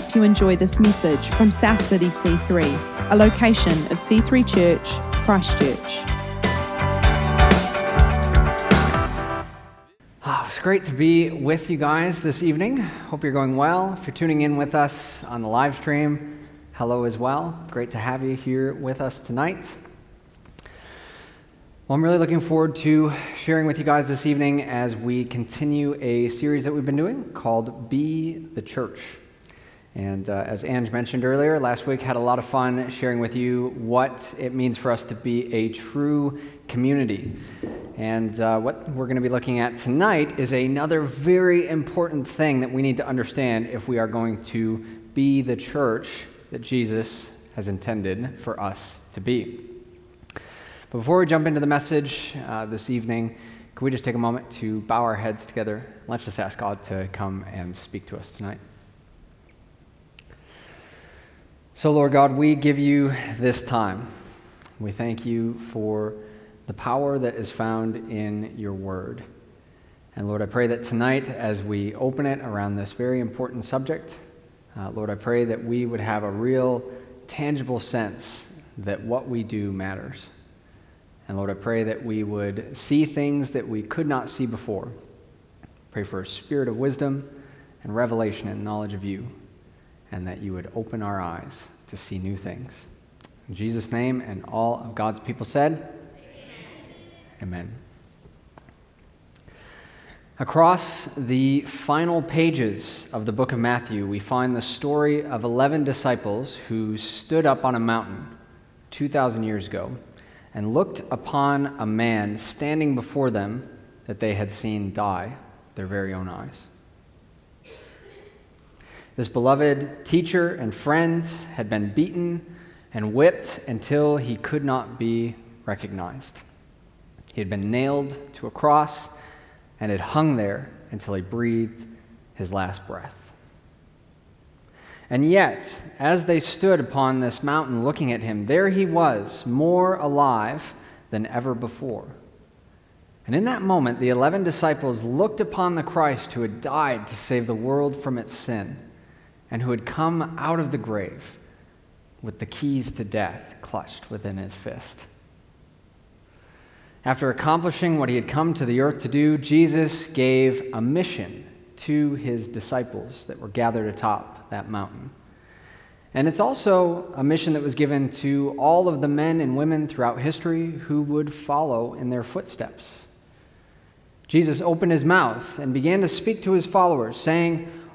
hope you enjoy this message from South City C3, a location of C3 Church, Christchurch. Oh, it's great to be with you guys this evening. Hope you're going well. If you're tuning in with us on the live stream, hello as well. Great to have you here with us tonight. Well, I'm really looking forward to sharing with you guys this evening as we continue a series that we've been doing called Be the Church. And uh, as Ange mentioned earlier, last week had a lot of fun sharing with you what it means for us to be a true community. And uh, what we're going to be looking at tonight is another very important thing that we need to understand if we are going to be the church that Jesus has intended for us to be. But before we jump into the message uh, this evening, can we just take a moment to bow our heads together? Let's just ask God to come and speak to us tonight. So, Lord God, we give you this time. We thank you for the power that is found in your word. And Lord, I pray that tonight, as we open it around this very important subject, uh, Lord, I pray that we would have a real, tangible sense that what we do matters. And Lord, I pray that we would see things that we could not see before. Pray for a spirit of wisdom and revelation and knowledge of you and that you would open our eyes to see new things. In Jesus' name, and all of God's people said, Amen. Across the final pages of the book of Matthew, we find the story of 11 disciples who stood up on a mountain 2,000 years ago and looked upon a man standing before them that they had seen die their very own eyes. This beloved teacher and friend had been beaten and whipped until he could not be recognized. He had been nailed to a cross and had hung there until he breathed his last breath. And yet, as they stood upon this mountain looking at him, there he was, more alive than ever before. And in that moment, the eleven disciples looked upon the Christ who had died to save the world from its sin and who had come out of the grave with the keys to death clutched within his fist. After accomplishing what he had come to the earth to do, Jesus gave a mission to his disciples that were gathered atop that mountain. And it's also a mission that was given to all of the men and women throughout history who would follow in their footsteps. Jesus opened his mouth and began to speak to his followers, saying,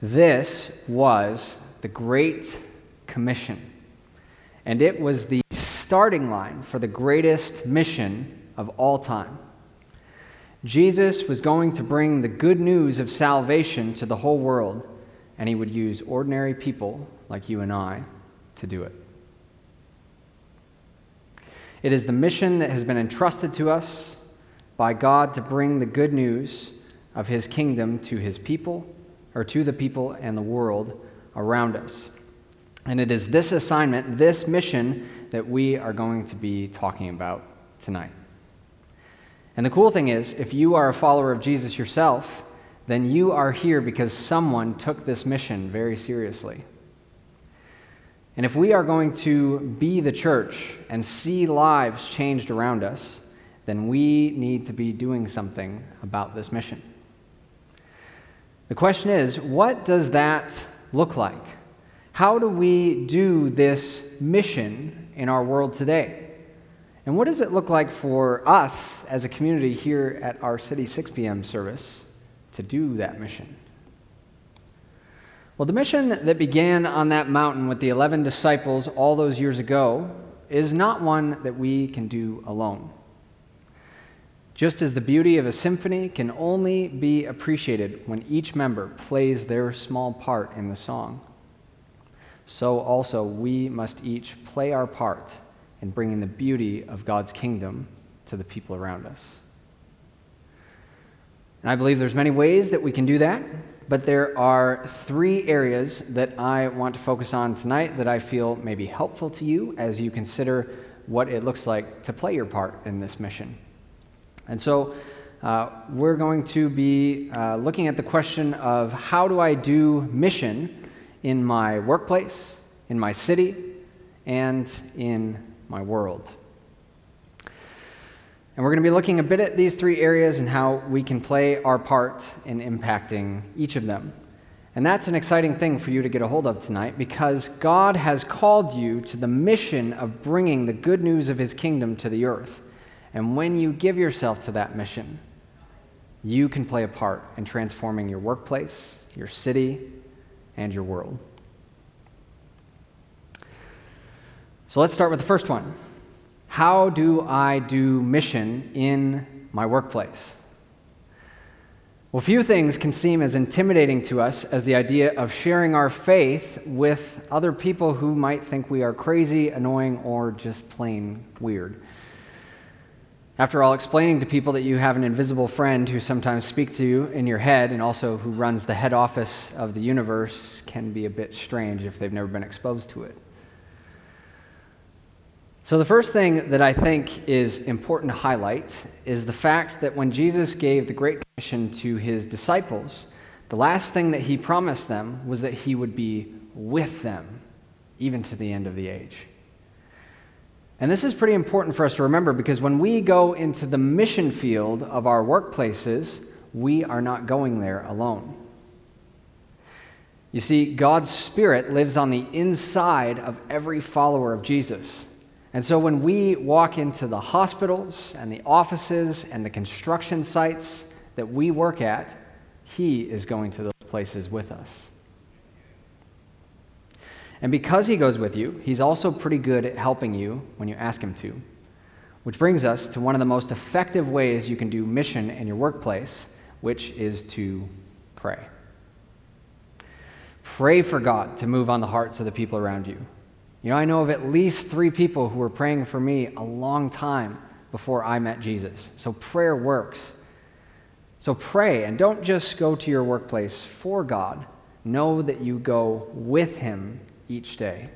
This was the Great Commission, and it was the starting line for the greatest mission of all time. Jesus was going to bring the good news of salvation to the whole world, and he would use ordinary people like you and I to do it. It is the mission that has been entrusted to us by God to bring the good news of his kingdom to his people or to the people and the world around us. And it is this assignment, this mission, that we are going to be talking about tonight. And the cool thing is, if you are a follower of Jesus yourself, then you are here because someone took this mission very seriously. And if we are going to be the church and see lives changed around us, then we need to be doing something about this mission. The question is, what does that look like? How do we do this mission in our world today? And what does it look like for us as a community here at our City 6 p.m. service to do that mission? Well, the mission that began on that mountain with the 11 disciples all those years ago is not one that we can do alone. Just as the beauty of a symphony can only be appreciated when each member plays their small part in the song, so also we must each play our part in bringing the beauty of God's kingdom to the people around us. And I believe there's many ways that we can do that, but there are three areas that I want to focus on tonight that I feel may be helpful to you as you consider what it looks like to play your part in this mission. And so uh, we're going to be uh, looking at the question of how do I do mission in my workplace, in my city, and in my world. And we're going to be looking a bit at these three areas and how we can play our part in impacting each of them. And that's an exciting thing for you to get a hold of tonight because God has called you to the mission of bringing the good news of his kingdom to the earth. And when you give yourself to that mission, you can play a part in transforming your workplace, your city, and your world. So let's start with the first one how do I do mission in my workplace? Well, few things can seem as intimidating to us as the idea of sharing our faith with other people who might think we are crazy, annoying, or just plain weird. After all, explaining to people that you have an invisible friend who sometimes speaks to you in your head and also who runs the head office of the universe can be a bit strange if they've never been exposed to it. So, the first thing that I think is important to highlight is the fact that when Jesus gave the Great Commission to his disciples, the last thing that he promised them was that he would be with them, even to the end of the age. And this is pretty important for us to remember because when we go into the mission field of our workplaces, we are not going there alone. You see, God's Spirit lives on the inside of every follower of Jesus. And so when we walk into the hospitals and the offices and the construction sites that we work at, He is going to those places with us. And because He goes with you, He's also pretty good at helping you when you ask Him to. Which brings us to one of the most effective ways you can do mission in your workplace, which is to pray. Pray for God to move on the hearts of the people around you. You know, I know of at least three people who were praying for me a long time before I met Jesus. So prayer works. So pray and don't just go to your workplace for God. Know that you go with Him each day.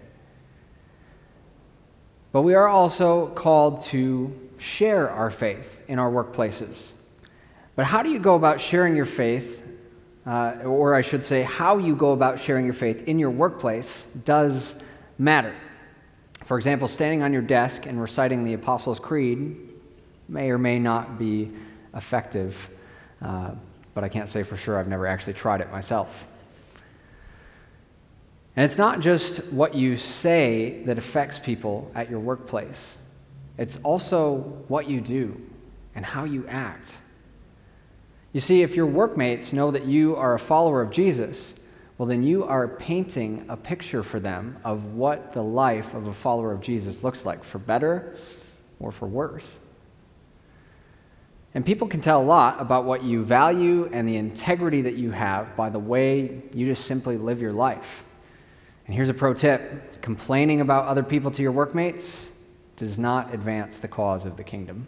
But we are also called to share our faith in our workplaces. But how do you go about sharing your faith, uh, or I should say, how you go about sharing your faith in your workplace, does matter. For example, standing on your desk and reciting the Apostles' Creed may or may not be effective, uh, but I can't say for sure. I've never actually tried it myself. And it's not just what you say that affects people at your workplace, it's also what you do and how you act. You see, if your workmates know that you are a follower of Jesus, well, then you are painting a picture for them of what the life of a follower of Jesus looks like, for better or for worse. And people can tell a lot about what you value and the integrity that you have by the way you just simply live your life. And here's a pro tip complaining about other people to your workmates does not advance the cause of the kingdom.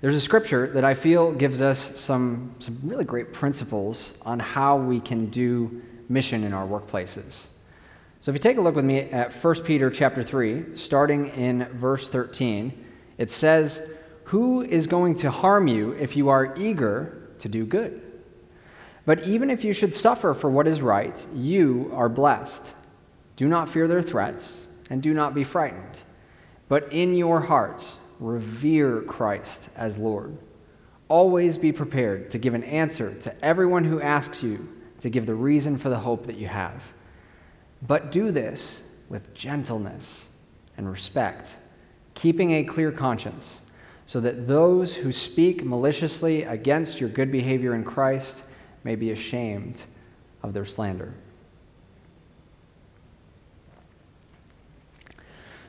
There's a scripture that I feel gives us some, some really great principles on how we can do mission in our workplaces. So if you take a look with me at 1 Peter chapter 3, starting in verse 13, it says, Who is going to harm you if you are eager to do good? But even if you should suffer for what is right, you are blessed. Do not fear their threats, and do not be frightened. But in your hearts, revere Christ as Lord. Always be prepared to give an answer to everyone who asks you to give the reason for the hope that you have. But do this with gentleness and respect, keeping a clear conscience, so that those who speak maliciously against your good behavior in Christ may be ashamed of their slander.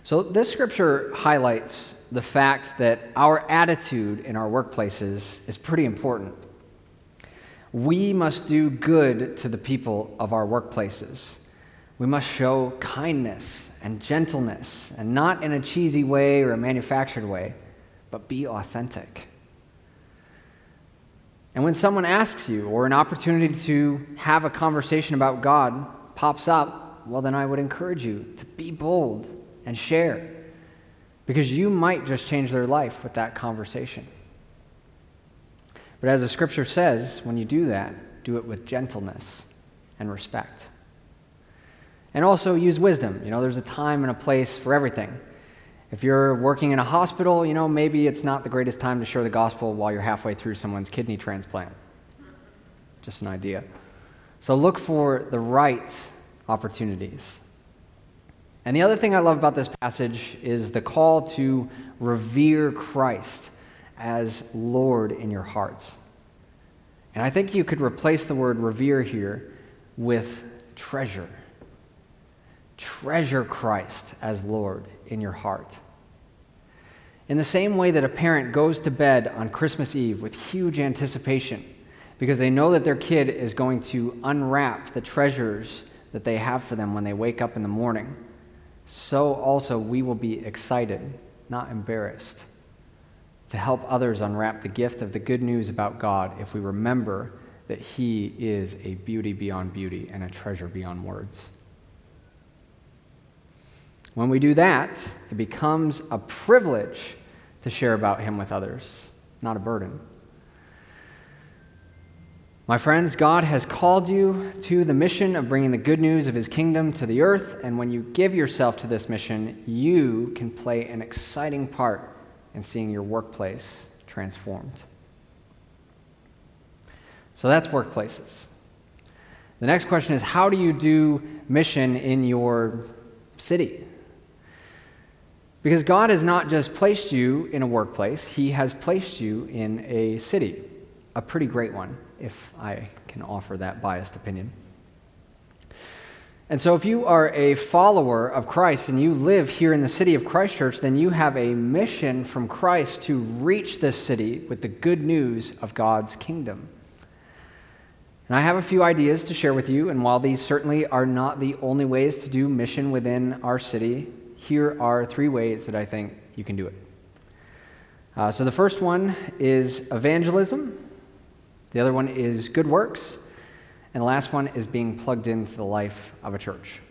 So, this scripture highlights the fact that our attitude in our workplaces is pretty important. we must do good to the people of our workplaces. We must show kindness and gentleness, and not in a cheesy way or a manufactured way, but be authentic. And when someone asks you, or an opportunity to have a conversation about God pops up, well, then I would encourage you to be bold and share, because you might just change their life with that conversation. But as the scripture says, when you do that, do it with gentleness and respect. And also use wisdom. You know, there's a time and a place for everything. If you're working in a hospital, you know, maybe it's not the greatest time to share the gospel while you're halfway through someone's kidney transplant. Just an idea. So look for the right opportunities. And the other thing I love about this passage is the call to revere Christ as Lord in your hearts. And I think you could replace the word revere here with treasure. Treasure Christ as Lord in your heart. In the same way that a parent goes to bed on Christmas Eve with huge anticipation because they know that their kid is going to unwrap the treasures that they have for them when they wake up in the morning, so also we will be excited, not embarrassed, to help others unwrap the gift of the good news about God if we remember that He is a beauty beyond beauty and a treasure beyond words. When we do that, it becomes a privilege to share about Him with others, not a burden. My friends, God has called you to the mission of bringing the good news of His kingdom to the earth, and when you give yourself to this mission, you can play an exciting part in seeing your workplace transformed. So that's workplaces. The next question is how do you do mission in your city? Because God has not just placed you in a workplace, He has placed you in a city, a pretty great one, if I can offer that biased opinion. And so, if you are a follower of Christ and you live here in the city of Christchurch, then you have a mission from Christ to reach this city with the good news of God's kingdom. And I have a few ideas to share with you, and while these certainly are not the only ways to do mission within our city, here are three ways that I think you can do it. Uh, so the first one is evangelism, the other one is good works, and the last one is being plugged into the life of a church.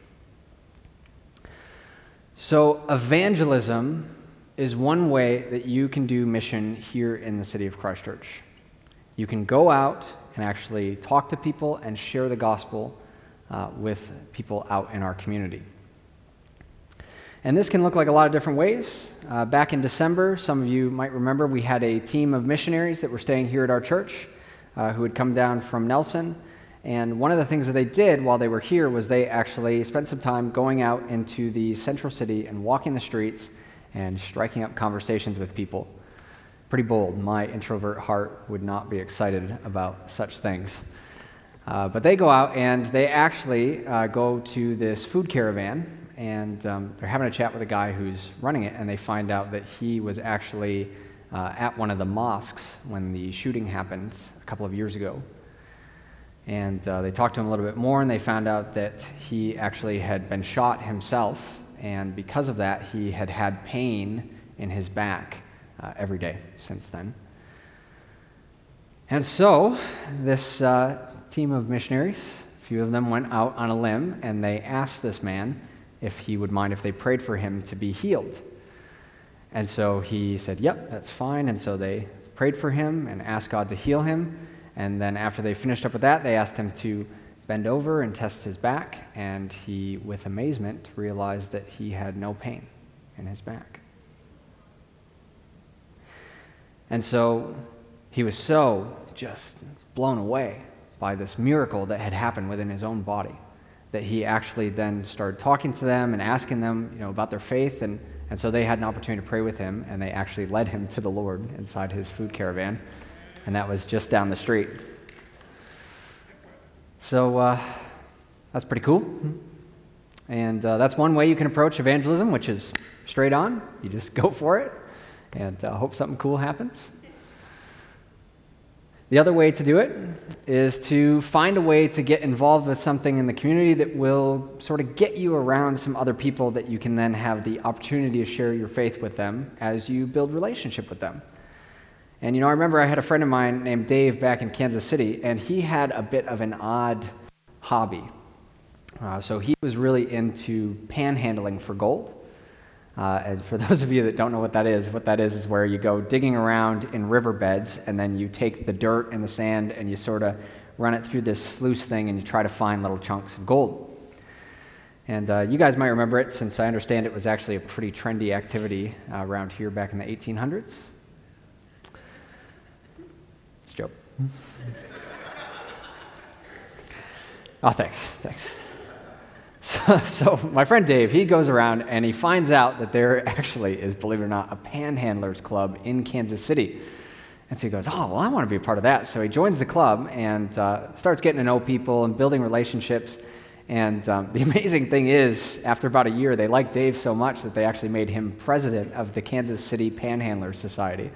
So, evangelism is one way that you can do mission here in the city of Christchurch. You can go out and actually talk to people and share the gospel uh, with people out in our community. And this can look like a lot of different ways. Uh, back in December, some of you might remember we had a team of missionaries that were staying here at our church uh, who had come down from Nelson. And one of the things that they did while they were here was they actually spent some time going out into the central city and walking the streets and striking up conversations with people. Pretty bold. My introvert heart would not be excited about such things. Uh, but they go out and they actually uh, go to this food caravan and um, they're having a chat with a guy who's running it, and they find out that he was actually uh, at one of the mosques when the shooting happened a couple of years ago. And uh, they talked to him a little bit more, and they found out that he actually had been shot himself, and because of that, he had had pain in his back uh, every day since then. And so, this uh, team of missionaries, a few of them went out on a limb, and they asked this man if he would mind if they prayed for him to be healed. And so he said, Yep, that's fine. And so they prayed for him and asked God to heal him. And then after they finished up with that, they asked him to bend over and test his back. And he, with amazement, realized that he had no pain in his back. And so he was so just blown away by this miracle that had happened within his own body that he actually then started talking to them and asking them, you know, about their faith. And, and so they had an opportunity to pray with him, and they actually led him to the Lord inside his food caravan. And that was just down the street. So uh, that's pretty cool. And uh, that's one way you can approach evangelism, which is straight on. You just go for it and uh, hope something cool happens. The other way to do it is to find a way to get involved with something in the community that will sort of get you around some other people that you can then have the opportunity to share your faith with them as you build relationship with them. And you know, I remember I had a friend of mine named Dave back in Kansas City, and he had a bit of an odd hobby. Uh, so he was really into panhandling for gold. Uh, and for those of you that don't know what that is, what that is is where you go digging around in riverbeds and then you take the dirt and the sand and you sort of run it through this sluice thing and you try to find little chunks of gold. And uh, you guys might remember it since I understand it was actually a pretty trendy activity uh, around here back in the 1800s. It's a joke. oh, thanks, thanks. So, my friend Dave, he goes around and he finds out that there actually is, believe it or not, a panhandlers club in Kansas City. And so he goes, oh, well, I want to be a part of that. So he joins the club and uh, starts getting to know people and building relationships. And um, the amazing thing is, after about a year, they liked Dave so much that they actually made him president of the Kansas City Panhandlers Society.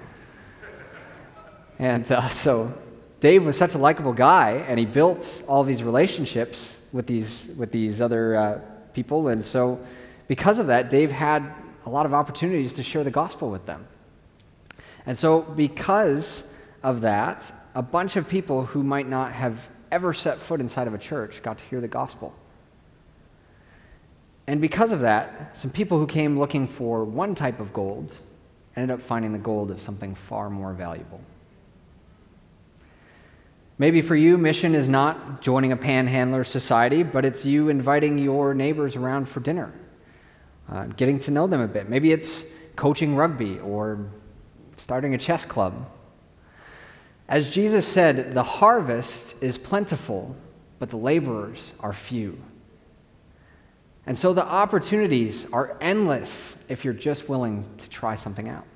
And uh, so Dave was such a likable guy, and he built all these relationships with these, with these other uh, people. And so, because of that, Dave had a lot of opportunities to share the gospel with them. And so, because of that, a bunch of people who might not have ever set foot inside of a church got to hear the gospel. And because of that, some people who came looking for one type of gold ended up finding the gold of something far more valuable. Maybe for you, mission is not joining a panhandler society, but it's you inviting your neighbors around for dinner, uh, getting to know them a bit. Maybe it's coaching rugby or starting a chess club. As Jesus said, the harvest is plentiful, but the laborers are few. And so the opportunities are endless if you're just willing to try something out.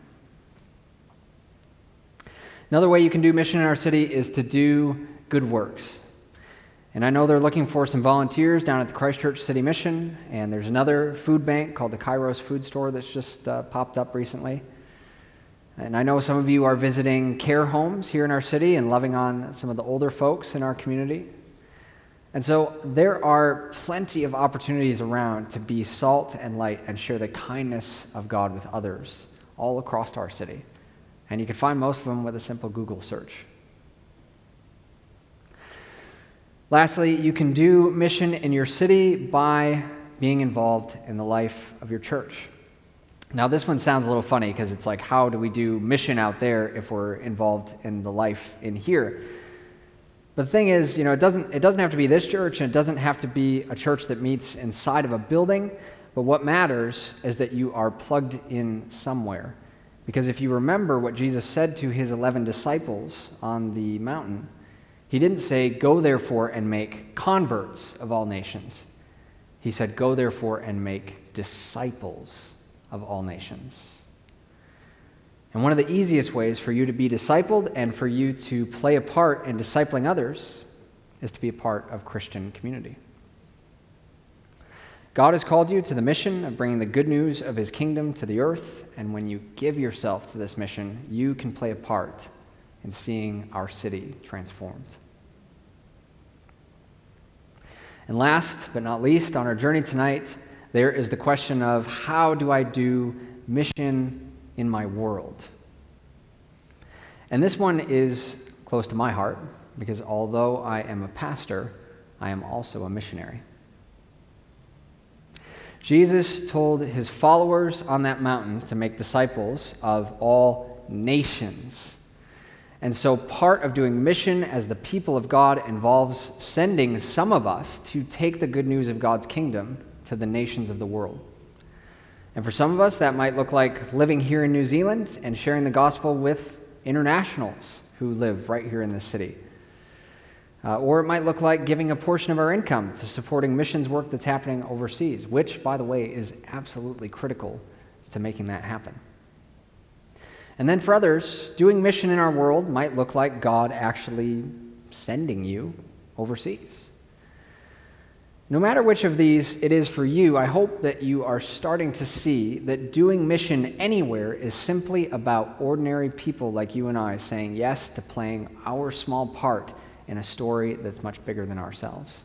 Another way you can do mission in our city is to do good works. And I know they're looking for some volunteers down at the Christchurch City Mission, and there's another food bank called the Kairos Food Store that's just uh, popped up recently. And I know some of you are visiting care homes here in our city and loving on some of the older folks in our community. And so there are plenty of opportunities around to be salt and light and share the kindness of God with others all across our city. And you can find most of them with a simple Google search. Lastly, you can do mission in your city by being involved in the life of your church. Now, this one sounds a little funny because it's like, how do we do mission out there if we're involved in the life in here? But the thing is, you know, it doesn't, it doesn't have to be this church and it doesn't have to be a church that meets inside of a building. But what matters is that you are plugged in somewhere. Because if you remember what Jesus said to his 11 disciples on the mountain, he didn't say, Go therefore and make converts of all nations. He said, Go therefore and make disciples of all nations. And one of the easiest ways for you to be discipled and for you to play a part in discipling others is to be a part of Christian community. God has called you to the mission of bringing the good news of his kingdom to the earth, and when you give yourself to this mission, you can play a part in seeing our city transformed. And last but not least, on our journey tonight, there is the question of how do I do mission in my world? And this one is close to my heart because although I am a pastor, I am also a missionary. Jesus told his followers on that mountain to make disciples of all nations. And so, part of doing mission as the people of God involves sending some of us to take the good news of God's kingdom to the nations of the world. And for some of us, that might look like living here in New Zealand and sharing the gospel with internationals who live right here in this city. Uh, or it might look like giving a portion of our income to supporting missions work that's happening overseas, which, by the way, is absolutely critical to making that happen. And then for others, doing mission in our world might look like God actually sending you overseas. No matter which of these it is for you, I hope that you are starting to see that doing mission anywhere is simply about ordinary people like you and I saying yes to playing our small part in a story that's much bigger than ourselves.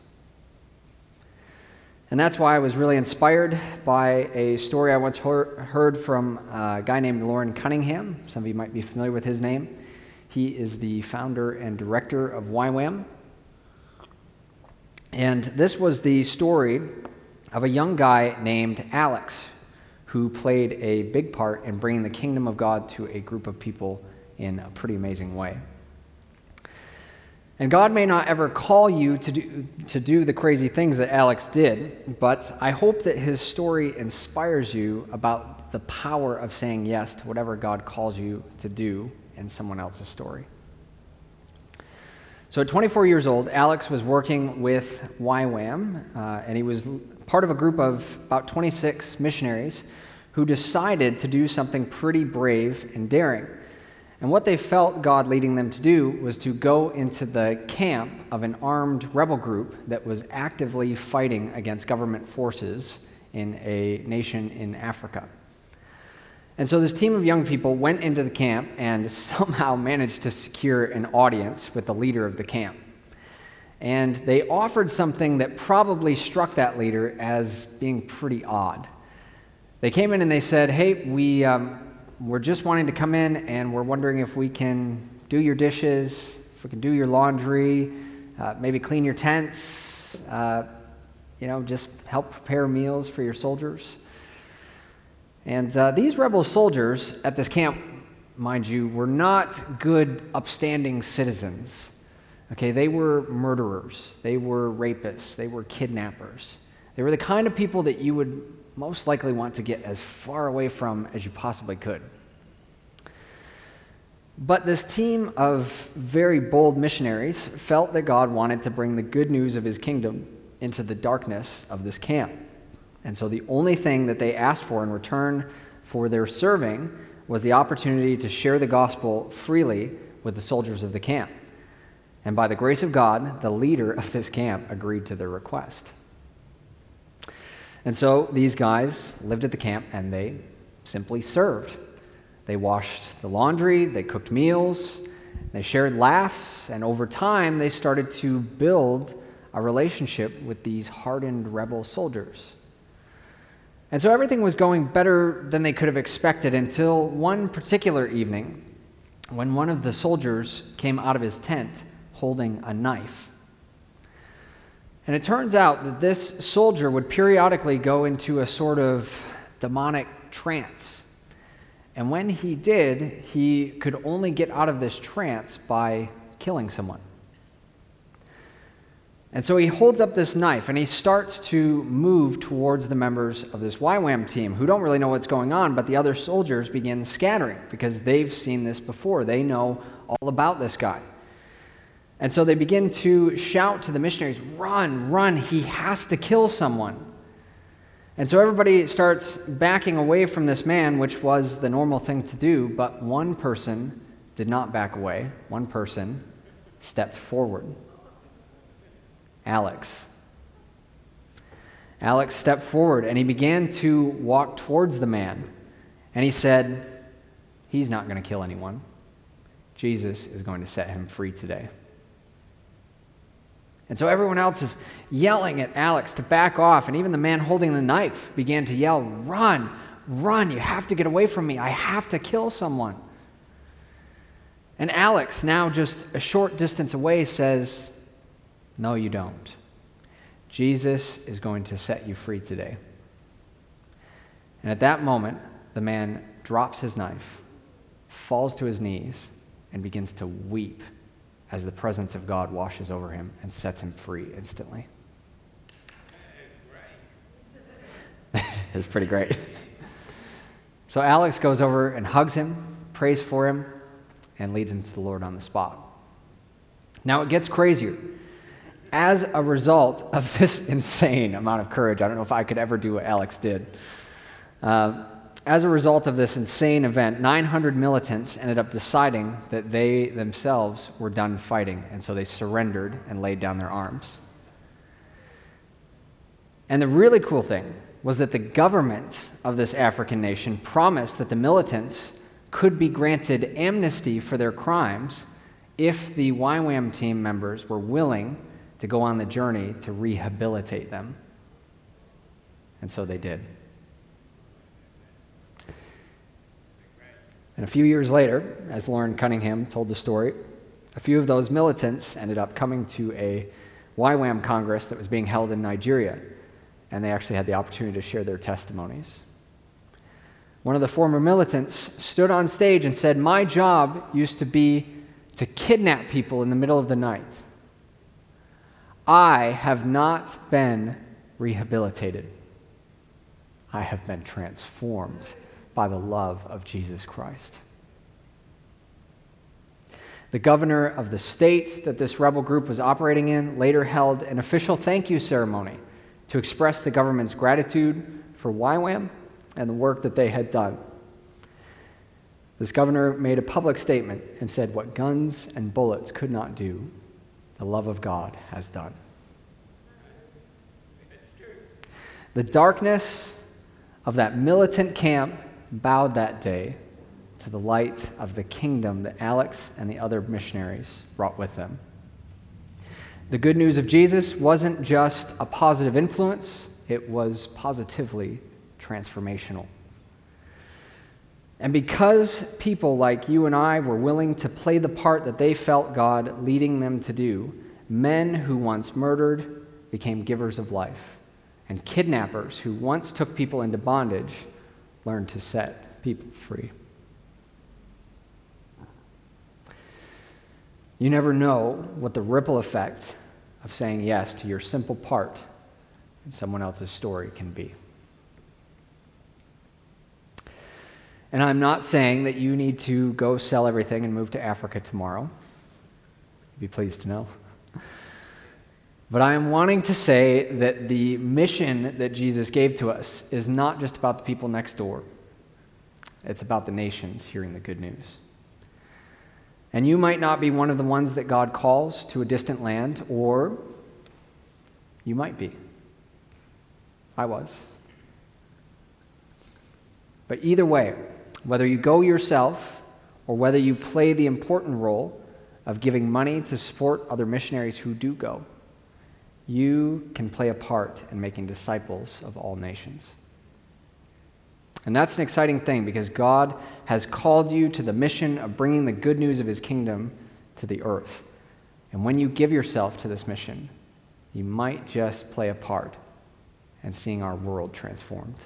And that's why I was really inspired by a story I once heard from a guy named Loren Cunningham. Some of you might be familiar with his name. He is the founder and director of YWAM, and this was the story of a young guy named Alex who played a big part in bringing the kingdom of God to a group of people in a pretty amazing way. And God may not ever call you to do, to do the crazy things that Alex did, but I hope that his story inspires you about the power of saying yes to whatever God calls you to do in someone else's story. So at 24 years old, Alex was working with YWAM, uh, and he was part of a group of about 26 missionaries who decided to do something pretty brave and daring. And what they felt God leading them to do was to go into the camp of an armed rebel group that was actively fighting against government forces in a nation in Africa. And so this team of young people went into the camp and somehow managed to secure an audience with the leader of the camp. And they offered something that probably struck that leader as being pretty odd. They came in and they said, Hey, we, um, we're just wanting to come in and we're wondering if we can do your dishes, if we can do your laundry, uh, maybe clean your tents, uh, you know, just help prepare meals for your soldiers. And uh, these rebel soldiers at this camp, mind you, were not good, upstanding citizens. Okay, they were murderers, they were rapists, they were kidnappers. They were the kind of people that you would most likely want to get as far away from as you possibly could. But this team of very bold missionaries felt that God wanted to bring the good news of his kingdom into the darkness of this camp. And so the only thing that they asked for in return for their serving was the opportunity to share the gospel freely with the soldiers of the camp. And by the grace of God, the leader of this camp agreed to their request. And so these guys lived at the camp and they simply served. They washed the laundry, they cooked meals, they shared laughs, and over time they started to build a relationship with these hardened rebel soldiers. And so everything was going better than they could have expected until one particular evening when one of the soldiers came out of his tent holding a knife. And it turns out that this soldier would periodically go into a sort of demonic trance. And when he did, he could only get out of this trance by killing someone. And so he holds up this knife and he starts to move towards the members of this YWAM team who don't really know what's going on, but the other soldiers begin scattering because they've seen this before. They know all about this guy. And so they begin to shout to the missionaries, Run, run, he has to kill someone. And so everybody starts backing away from this man, which was the normal thing to do, but one person did not back away. One person stepped forward. Alex. Alex stepped forward and he began to walk towards the man. And he said, He's not going to kill anyone. Jesus is going to set him free today. And so everyone else is yelling at Alex to back off. And even the man holding the knife began to yell, Run, run, you have to get away from me. I have to kill someone. And Alex, now just a short distance away, says, no, you don't. Jesus is going to set you free today. And at that moment, the man drops his knife, falls to his knees, and begins to weep as the presence of God washes over him and sets him free instantly. it's pretty great. so Alex goes over and hugs him, prays for him, and leads him to the Lord on the spot. Now it gets crazier as a result of this insane amount of courage, I don't know if I could ever do what Alex did. Uh, as a result of this insane event, 900 militants ended up deciding that they themselves were done fighting, and so they surrendered and laid down their arms. And the really cool thing was that the government of this African nation promised that the militants could be granted amnesty for their crimes if the YWAM team members were willing to go on the journey to rehabilitate them. And so they did. And a few years later, as Loren Cunningham told the story, a few of those militants ended up coming to a YWAM Congress that was being held in Nigeria, and they actually had the opportunity to share their testimonies. One of the former militants stood on stage and said, My job used to be to kidnap people in the middle of the night. I have not been rehabilitated. I have been transformed by the love of Jesus Christ. The governor of the state that this rebel group was operating in later held an official thank you ceremony to express the government's gratitude for YWAM and the work that they had done. This governor made a public statement and said, What guns and bullets could not do, the love of God has done. The darkness of that militant camp bowed that day to the light of the kingdom that Alex and the other missionaries brought with them. The good news of Jesus wasn't just a positive influence, it was positively transformational. And because people like you and I were willing to play the part that they felt God leading them to do, men who once murdered became givers of life, and kidnappers who once took people into bondage learned to set people free. You never know what the ripple effect of saying yes to your simple part in someone else's story can be. And I'm not saying that you need to go sell everything and move to Africa tomorrow. You'd Be pleased to know. But I am wanting to say that the mission that Jesus gave to us is not just about the people next door, it's about the nations hearing the good news. And you might not be one of the ones that God calls to a distant land, or you might be. I was. But either way, whether you go yourself or whether you play the important role of giving money to support other missionaries who do go, you can play a part in making disciples of all nations. And that's an exciting thing because God has called you to the mission of bringing the good news of his kingdom to the earth. And when you give yourself to this mission, you might just play a part in seeing our world transformed.